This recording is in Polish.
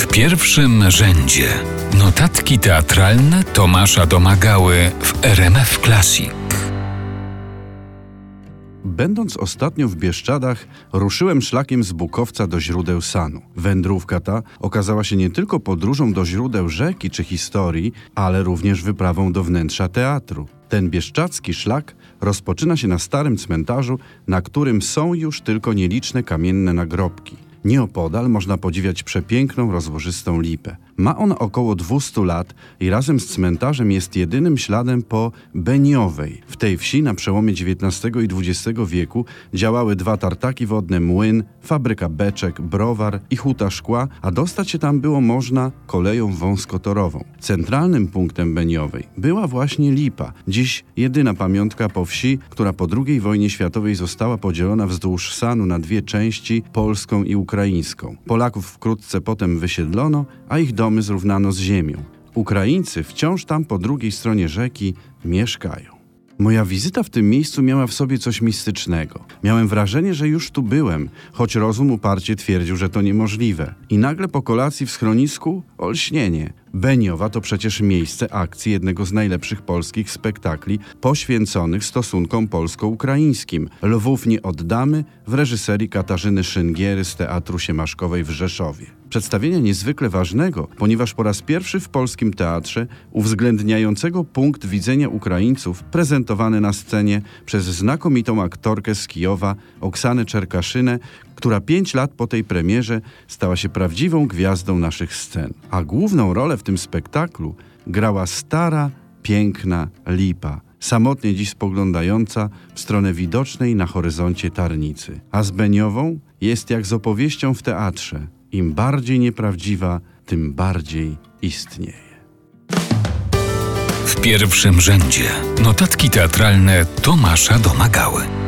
W pierwszym rzędzie notatki teatralne Tomasza Domagały w RMF Classic. Będąc ostatnio w Bieszczadach, ruszyłem szlakiem z Bukowca do źródeł Sanu. Wędrówka ta okazała się nie tylko podróżą do źródeł rzeki czy historii, ale również wyprawą do wnętrza teatru. Ten bieszczadzki szlak rozpoczyna się na starym cmentarzu, na którym są już tylko nieliczne kamienne nagrobki. Nieopodal można podziwiać przepiękną, rozłożystą lipę. Ma on około 200 lat i razem z cmentarzem jest jedynym śladem po Beniowej. W tej wsi na przełomie XIX i XX wieku działały dwa tartaki wodne, młyn, fabryka beczek, browar i huta szkła, a dostać się tam było można koleją wąskotorową. Centralnym punktem Beniowej była właśnie Lipa, dziś jedyna pamiątka po wsi, która po II wojnie światowej została podzielona wzdłuż Sanu na dwie części, polską i ukraińską. Polaków wkrótce potem wysiedlono, a ich domy zrównano z ziemią. Ukraińcy wciąż tam po drugiej stronie rzeki mieszkają. Moja wizyta w tym miejscu miała w sobie coś mistycznego. Miałem wrażenie, że już tu byłem, choć rozum uparcie twierdził, że to niemożliwe. I nagle po kolacji w schronisku olśnienie. Beniowa to przecież miejsce akcji jednego z najlepszych polskich spektakli poświęconych stosunkom polsko-ukraińskim. Lwów nie oddamy w reżyserii Katarzyny Szyngiery z Teatru Siemaszkowej w Rzeszowie. Przedstawienia niezwykle ważnego, ponieważ po raz pierwszy w polskim teatrze uwzględniającego punkt widzenia Ukraińców prezentowany na scenie przez znakomitą aktorkę z Kijowa Oksanę Czerkaszynę, która pięć lat po tej premierze stała się prawdziwą gwiazdą naszych scen. A główną rolę w tym spektaklu grała stara, piękna lipa, samotnie dziś spoglądająca w stronę widocznej na horyzoncie tarnicy. A z Beniową jest jak z opowieścią w teatrze. Im bardziej nieprawdziwa, tym bardziej istnieje. W pierwszym rzędzie notatki teatralne Tomasza Domagały.